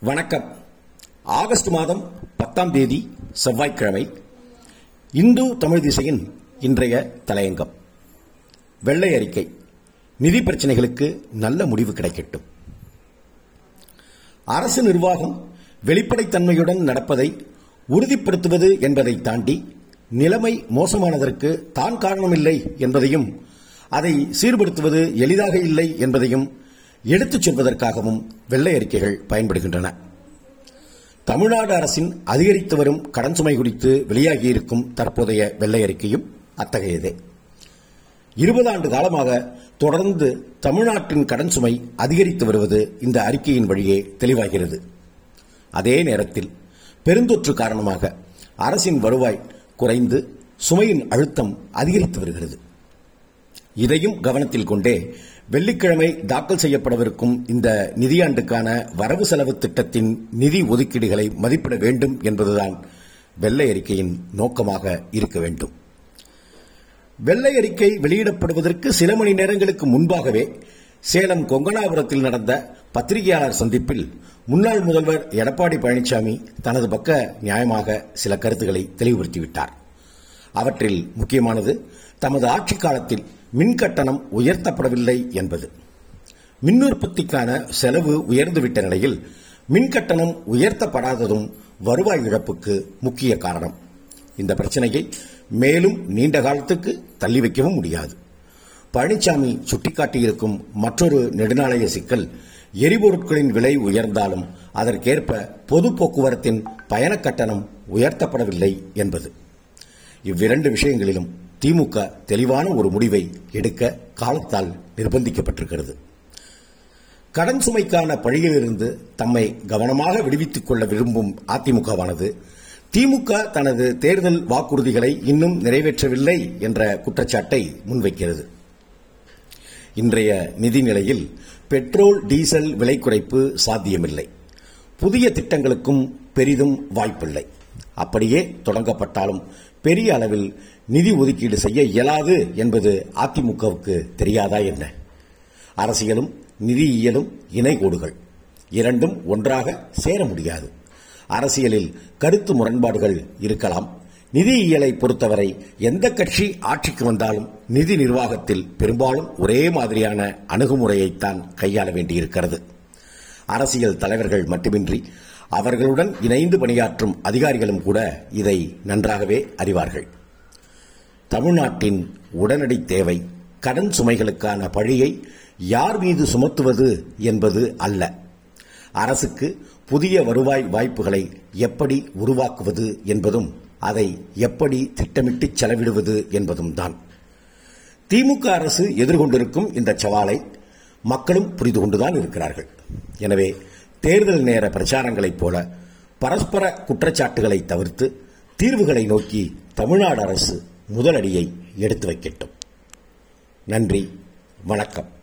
வணக்கம். ஆகஸ்ட் மாதம் பத்தாம் தேதி செவ்வாய்க்கிழமை இந்து தமிழ் திசையின் இன்றைய தலையங்கம். வெள்ளை அறிக்கை. நிதி பிரச்சனைகளுக்கு நல்ல முடிவு கிடைக்கட்டும். அரசு நிர்வாகம் வெளிப்படைத்தன்மையுடன் நடப்பதை உறுதிப்படுத்துவது என்பதை தாண்டி நிலைமை மோசமானதற்கு தான் காரணமில்லை என்பதையும் அதை சீர்படுத்துவது எளிதாக இல்லை என்பதையும் எடுத்துச் சொல்வதற்காகவும் வெள்ளை அறிக்கைகள் பயன்படுகின்றன. தமிழ்நாடு அரசின் அதிகரித்து வரும் கடன் சுமை குறித்து வெளியாகியிருக்கும் தற்போதைய வெள்ளை அறிக்கையும் அத்தகையதே. இருபது ஆண்டு காலமாக தொடர்ந்து தமிழ்நாட்டின் கடன் சுமை அதிகரித்து வருவது இந்த அறிக்கையின் வழியே தெளிவாகிறது. அதே நேரத்தில் பெருந்தொற்று காரணமாக அரசின் வருவாய் குறைந்து சுமையின் அழுத்தம் அதிகரித்து வருகிறது. இதையும் கவனத்தில் கொண்டே வெள்ளிக்கிழமை தாக்கல் செய்யப்படவிருக்கும் இந்த நிதியாண்டுக்கான வரவு செலவு திட்டத்தின் நிதி ஒதுக்கீடுகளை மதிப்பிட வேண்டும் என்பதுதான் வெள்ளை அறிக்கையின் நோக்கமாக இருக்க வேண்டும். வெள்ளை அறிக்கை வெளியிடப்படுவதற்கு சில மணி நேரங்களுக்கு முன்பாகவே சேலம் கொங்கனாபுரத்தில் நடந்த பத்திரிகையாளர் சந்திப்பில் முன்னாள் முதல்வர் எடப்பாடி பழனிசாமி தனது பக்க நியாயமாக சில கருத்துக்களை தெளிவுபடுத்திவிட்டார். அவற்றில் முக்கியமானது தமது ஆட்சி காலத்தில் மின் கட்டணம் உயர்த்தப்படவில்லை என்பது. மின் உற்பத்திக்கான செலவு உயர்ந்துவிட்ட நிலையில் மின் கட்டணம் உயர்த்தப்படாததும் வருவாய் இழப்புக்கு முக்கிய காரணம். இந்த பிரச்சனையை மேலும் நீண்ட காலத்துக்கு தள்ளி வைக்கவும் முடியாது. பழனிசாமி சுட்டிக்காட்டியிருக்கும் மற்றொரு நெடுநாளைய சிக்கல் எரிபொருட்களின் விலை உயர்ந்தாலும் அதற்கேற்ப பொது போக்குவரத்தின் பயணக் கட்டணம் உயர்த்தப்படவில்லை என்பது. இவ்விரண்டு விஷயங்களிலும் திமுக தெளிவான ஒரு முடிவை எடுக்க காலத்தால் நிர்பந்திக்கப்பட்டிருக்கிறது. கடன் சுமைக்கான பழியிலிருந்து தம்மை கவனமாக விடுவித்துக் கொள்ள விரும்பும் அதிமுகவானது திமுக தனது தேர்தல் வாக்குறுதிகளை இன்னும் நிறைவேற்றவில்லை என்ற குற்றச்சாட்டை முன்வைக்கிறது. இன்றைய நிதி நிலையில் பெட்ரோல் டீசல் விலை குறைப்பு சாத்தியமில்லை. புதிய திட்டங்களுக்கும் பெரிதும் வாய்ப்பில்லை. அப்படியே தொடங்கப்பட்டாலும் பெரிய அளவில் நிதி ஒதுக்கீடு செய்ய இயலாது என்பது அதிமுகவுக்கு தெரியாதா என்ன? அரசியலும் நிதியியலும் இணைகோடுகள் இரண்டும் ஒன்றாக சேர முடியாது. அரசியலில் கருத்து முரண்பாடுகள் இருக்கலாம். நிதியியலை பொறுத்தவரை எந்த கட்சி ஆட்சிக்கு வந்தாலும் நிதி நிர்வாகத்தில் பெரும்பாலும் ஒரே மாதிரியான அணுகுமுறையைத்தான் கையாள வேண்டியிருக்கிறது. அரசியல் தலைவர்கள் மட்டுமின்றி அவர்களுடன் இணைந்து பணியாற்றும் அதிகாரிகளும் கூட இதை நன்றாகவே அறிவார்கள். தமிழ்நாட்டின் உடனடி தேவை கடன் சுமைகளுக்கான பழியை யார் மீது சுமத்துவது என்பது அல்ல. அரசுக்கு புதிய வருவாய் வாய்ப்புகளை எப்படி உருவாக்குவது என்பதும் அதை எப்படி திட்டமிட்டு செலவிடுவது என்பதும் தான். திமுக அரசு எதிர்கொண்டிருக்கும் இந்த சவாலை மக்களும் புரிந்து கொண்டுதான் இருக்கிறார்கள். எனவே தேர்தல் நேர பிரச்சாரங்களைப் போல பரஸ்பர குற்றச்சாட்டுகளை தவிர்த்து தீர்வுகளை நோக்கி தமிழ்நாடு அரசு முதலடியை எடுத்து வைக்கட்டும். நன்றி. வணக்கம்.